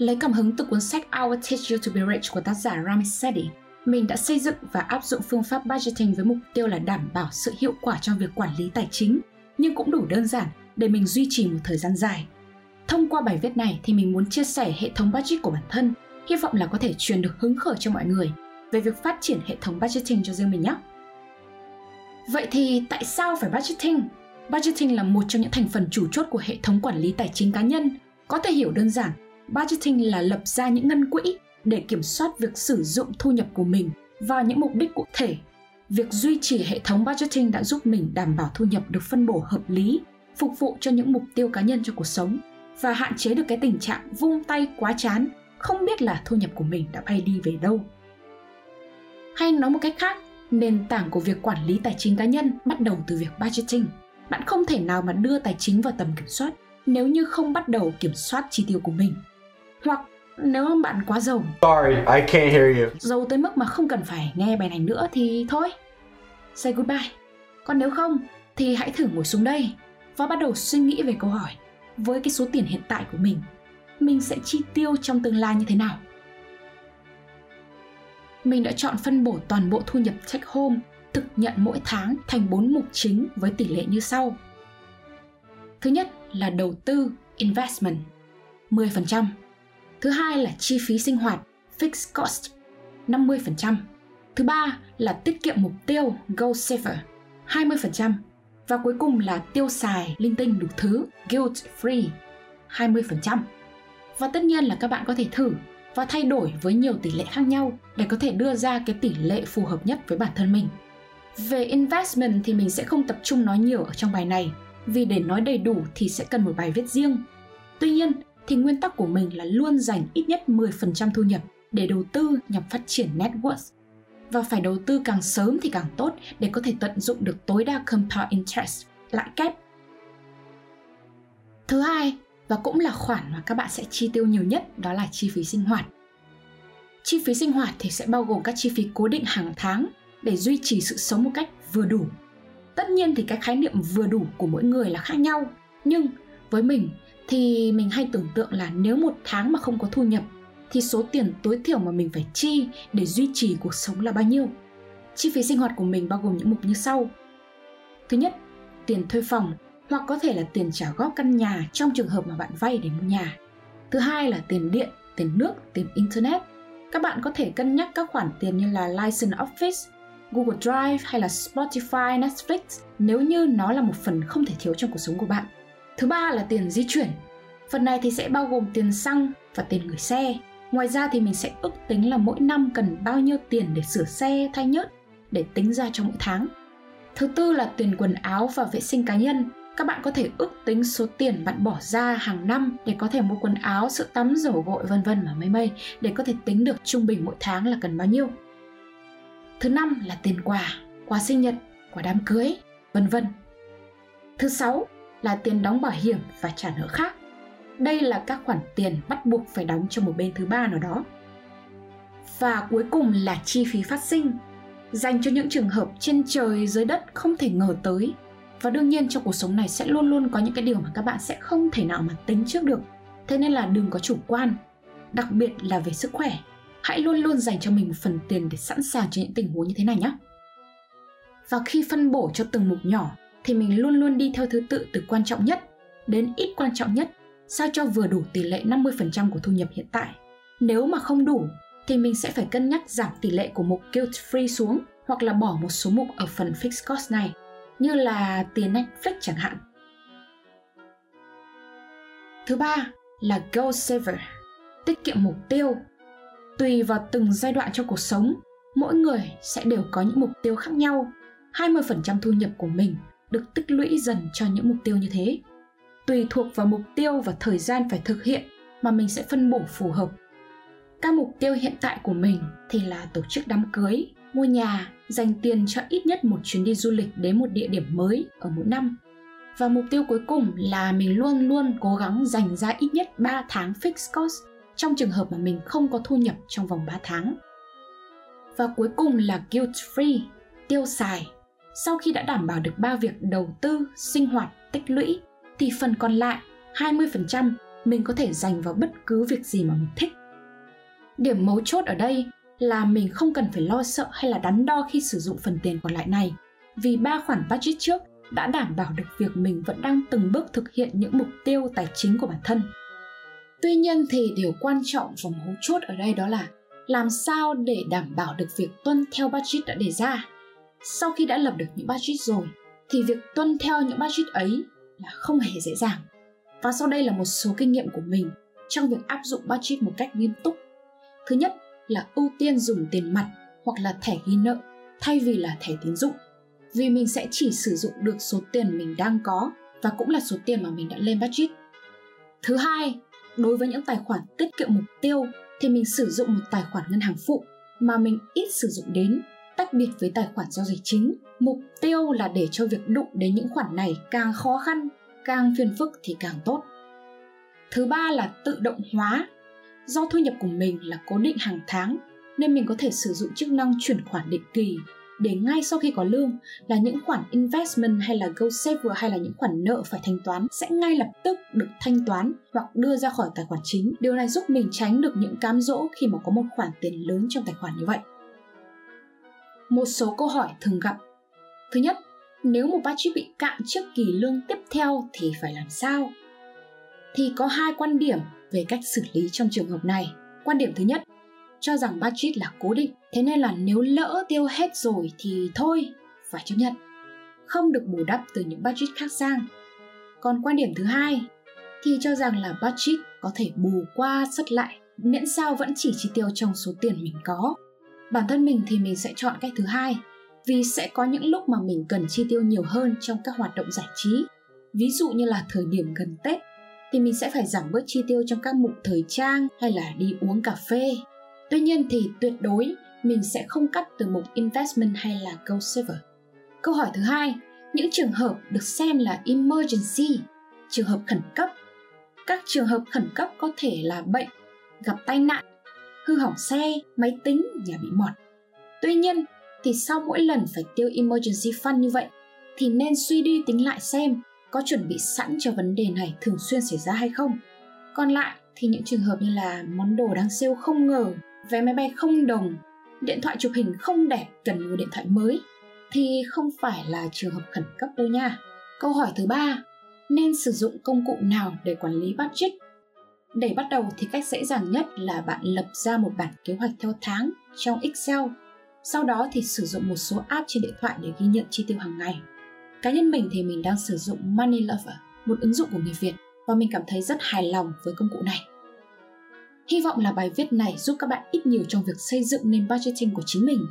Lấy cảm hứng từ cuốn sách I Will Teach You to Be Rich của tác giả Ramit Sethi, mình đã xây dựng và áp dụng phương pháp budgeting với mục tiêu là đảm bảo sự hiệu quả trong việc quản lý tài chính, nhưng cũng đủ đơn giản để mình duy trì một thời gian dài. Thông qua bài viết này thì mình muốn chia sẻ hệ thống budget của bản thân, hy vọng là có thể truyền được hứng khởi cho mọi người về việc phát triển hệ thống budgeting cho riêng mình nhé. Vậy thì tại sao phải budgeting? Budgeting là một trong những thành phần chủ chốt của hệ thống quản lý tài chính cá nhân. Có thể hiểu đơn giản, budgeting là lập ra những ngân quỹ để kiểm soát việc sử dụng thu nhập của mình vào những mục đích cụ thể. Việc duy trì hệ thống budgeting đã giúp mình đảm bảo thu nhập được phân bổ hợp lý, phục vụ cho những mục tiêu cá nhân trong cuộc sống và hạn chế được cái tình trạng vung tay quá chán, không biết là thu nhập của mình đã bay đi về đâu. Hay nói một cách khác, nền tảng của việc quản lý tài chính cá nhân bắt đầu từ việc budgeting. Bạn không thể nào mà đưa tài chính vào tầm kiểm soát nếu như không bắt đầu kiểm soát chi tiêu của mình. Hoặc nếu bạn quá giàu Sorry, I can't hear you. giàu tới mức mà không cần phải nghe bài này nữa thì thôi say goodbye còn nếu không thì hãy thử ngồi xuống đây và bắt đầu suy nghĩ về câu hỏi với cái số tiền hiện tại của mình mình sẽ chi tiêu trong tương lai như thế nào mình đã chọn phân bổ toàn bộ thu nhập take home thực nhận mỗi tháng thành 4 mục chính với tỷ lệ như sau. Thứ nhất là đầu tư, investment 10%. Thứ hai là chi phí sinh hoạt, fixed cost 50%. Thứ ba là tiết kiệm mục tiêu goal saver 20%. Và cuối cùng là tiêu xài linh tinh đủ thứ, guilt free 20%. Và tất nhiên là các bạn có thể thử và thay đổi với nhiều tỷ lệ khác nhau để có thể đưa ra cái tỷ lệ phù hợp nhất với bản thân mình. Về investment thì mình sẽ không tập trung nói nhiều ở trong bài này vì để nói đầy đủ thì sẽ cần một bài viết riêng. Tuy nhiên, thì nguyên tắc của mình là luôn dành ít nhất 10% thu nhập để đầu tư nhằm phát triển net worth. Và phải đầu tư càng sớm thì càng tốt để có thể tận dụng được tối đa compound interest, lãi kép. Thứ hai, và cũng là khoản mà các bạn sẽ chi tiêu nhiều nhất đó là chi phí sinh hoạt. Chi phí sinh hoạt thì sẽ bao gồm các chi phí cố định hàng tháng để duy trì sự sống một cách vừa đủ. Tất nhiên thì cái khái niệm vừa đủ của mỗi người là khác nhau, nhưng với mình thì mình hay tưởng tượng là nếu một tháng mà không có thu nhập thì số tiền tối thiểu mà mình phải chi để duy trì cuộc sống là bao nhiêu. Chi phí sinh hoạt của mình bao gồm những mục như sau. Thứ nhất, tiền thuê phòng hoặc có thể là tiền trả góp căn nhà trong trường hợp mà bạn vay để mua nhà. Thứ hai là tiền điện, tiền nước, tiền internet. Các bạn có thể cân nhắc các khoản tiền như là license office, Google Drive hay là Spotify, Netflix nếu như nó là một phần không thể thiếu trong cuộc sống của bạn. Thứ ba là tiền di chuyển. Phần này thì sẽ bao gồm tiền xăng và tiền gửi xe. Ngoài ra thì mình sẽ ước tính là mỗi năm cần bao nhiêu tiền để sửa xe, thay nhớt để tính ra cho mỗi tháng. Thứ tư là tiền quần áo và vệ sinh cá nhân. Các bạn có thể ước tính số tiền bạn bỏ ra hàng năm để có thể mua quần áo, sữa tắm, dầu gội vân vân mà mây mây để có thể tính được trung bình mỗi tháng là cần bao nhiêu. Thứ năm là tiền quà, quà sinh nhật, quà đám cưới, vân vân. Thứ sáu là tiền đóng bảo hiểm và trả nợ khác. Đây là các khoản tiền bắt buộc phải đóng cho một bên thứ ba nào đó. Và cuối cùng là chi phí phát sinh, dành cho những trường hợp trên trời dưới đất không thể ngờ tới. Và đương nhiên trong cuộc sống này sẽ luôn luôn có những cái điều mà các bạn sẽ không thể nào mà tính trước được. Thế nên là đừng có chủ quan, đặc biệt là về sức khỏe. Hãy luôn luôn dành cho mình một phần tiền để sẵn sàng cho những tình huống như thế này nhé. Và khi phân bổ cho từng mục nhỏ thì mình luôn luôn đi theo thứ tự từ quan trọng nhất đến ít quan trọng nhất, sao cho vừa đủ tỷ lệ 50% của thu nhập hiện tại. Nếu mà không đủ thì mình sẽ phải cân nhắc giảm tỷ lệ của mục guilt free xuống hoặc là bỏ một số mục ở phần fixed cost này, như là tiền Netflix chẳng hạn. Thứ ba là goal saver, tiết kiệm mục tiêu. Tùy vào từng giai đoạn trong cuộc sống, mỗi người sẽ đều có những mục tiêu khác nhau. 20% thu nhập của mình được tích lũy dần cho những mục tiêu như thế. Tùy thuộc vào mục tiêu và thời gian phải thực hiện mà mình sẽ phân bổ phù hợp. Các mục tiêu hiện tại của mình thì là tổ chức đám cưới, mua nhà, dành tiền cho ít nhất một chuyến đi du lịch đến một địa điểm mới ở mỗi năm. Và mục tiêu cuối cùng là mình luôn luôn cố gắng dành ra ít nhất 3 tháng fixed cost trong trường hợp mà mình không có thu nhập trong vòng 3 tháng. Và cuối cùng là guilt free, tiêu xài. Sau khi đã đảm bảo được ba việc đầu tư, sinh hoạt, tích lũy thì phần còn lại 20% mình có thể dành vào bất cứ việc gì mà mình thích. Điểm mấu chốt ở đây là mình không cần phải lo sợ hay là đắn đo khi sử dụng phần tiền còn lại này vì ba khoản budget trước đã đảm bảo được việc mình vẫn đang từng bước thực hiện những mục tiêu tài chính của bản thân. Tuy nhiên thì điều quan trọng và mấu chốt ở đây đó là làm sao để đảm bảo được việc tuân theo budget đã đề ra. Sau khi đã lập được những budget rồi, thì việc tuân theo những budget ấy là không hề dễ dàng. Và sau đây là một số kinh nghiệm của mình trong việc áp dụng budget một cách nghiêm túc. Thứ nhất là ưu tiên dùng tiền mặt hoặc là thẻ ghi nợ thay vì là thẻ tín dụng vì mình sẽ chỉ sử dụng được số tiền mình đang có và cũng là số tiền mà mình đã lên budget. Thứ hai, đối với những tài khoản tiết kiệm mục tiêu thì mình sử dụng một tài khoản ngân hàng phụ mà mình ít sử dụng đến, tách biệt với tài khoản giao dịch chính. Mục tiêu là để cho việc đụng đến những khoản này càng khó khăn, càng phiền phức thì càng tốt. Thứ ba là tự động hóa. Do thu nhập của mình là cố định hàng tháng nên mình có thể sử dụng chức năng chuyển khoản định kỳ để ngay sau khi có lương là những khoản investment hay là GoSaver hay là những khoản nợ phải thanh toán sẽ ngay lập tức được thanh toán hoặc đưa ra khỏi tài khoản chính. Điều này giúp mình tránh được những cám dỗ khi mà có một khoản tiền lớn trong tài khoản như vậy. Một số câu hỏi thường gặp. Thứ nhất, nếu một budget bị cạn trước kỳ lương tiếp theo thì phải làm sao? Thì có hai quan điểm về cách xử lý trong trường hợp này. Quan điểm thứ nhất, cho rằng budget là cố định thế nên là nếu lỡ tiêu hết rồi thì thôi phải chấp nhận. Không được bù đắp từ những budget khác sang. Còn quan điểm thứ hai thì cho rằng là budget có thể bù qua sất lại miễn sao vẫn chỉ chi tiêu trong số tiền mình có. Bản thân mình thì mình sẽ chọn cách thứ hai vì sẽ có những lúc mà mình cần chi tiêu nhiều hơn trong các hoạt động giải trí. Ví dụ như là thời điểm gần tết thì mình sẽ phải giảm bớt chi tiêu trong các mục thời trang hay là đi uống cà phê Tuy nhiên thì tuyệt đối mình sẽ không cắt từ mục investment hay là go saver. Câu hỏi thứ hai, những trường hợp được xem là emergency, trường hợp khẩn cấp. Các trường hợp khẩn cấp có thể là bệnh, gặp tai nạn, hư hỏng xe, máy tính, nhà bị mọt. Tuy nhiên thì sau mỗi lần phải tiêu emergency fund như vậy thì nên suy đi tính lại xem có chuẩn bị sẵn cho vấn đề này thường xuyên xảy ra hay không. Còn lại thì những trường hợp như là món đồ đang sale không ngờ vé máy bay không đồng, điện thoại chụp hình không đẹp cần mua điện thoại mới thì không phải là trường hợp khẩn cấp đâu nha. Câu hỏi thứ ba, nên sử dụng công cụ nào để quản lý budget? Để bắt đầu thì cách dễ dàng nhất là bạn lập ra một bản kế hoạch theo tháng trong Excel. Sau đó thì sử dụng một số app trên điện thoại để ghi nhận chi tiêu hàng ngày. Cá nhân mình thì mình đang sử dụng Money Lover, một ứng dụng của người Việt và mình cảm thấy rất hài lòng với công cụ này. Hy vọng là bài viết này giúp các bạn ít nhiều trong việc xây dựng nền budgeting của chính mình.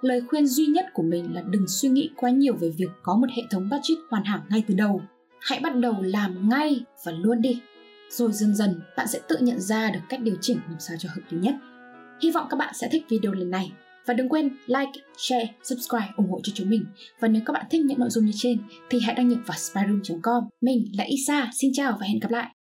Lời khuyên duy nhất của mình là đừng suy nghĩ quá nhiều về việc có một hệ thống budget hoàn hảo ngay từ đầu. Hãy bắt đầu làm ngay và luôn đi. Rồi dần dần bạn sẽ tự nhận ra được cách điều chỉnh làm sao cho hợp lý nhất. Hy vọng các bạn sẽ thích video lần này. Và đừng quên like, share, subscribe ủng hộ cho chúng mình. Và nếu các bạn thích những nội dung như trên thì hãy đăng nhập vào spyroom.com. Mình là Isa, xin chào và hẹn gặp lại.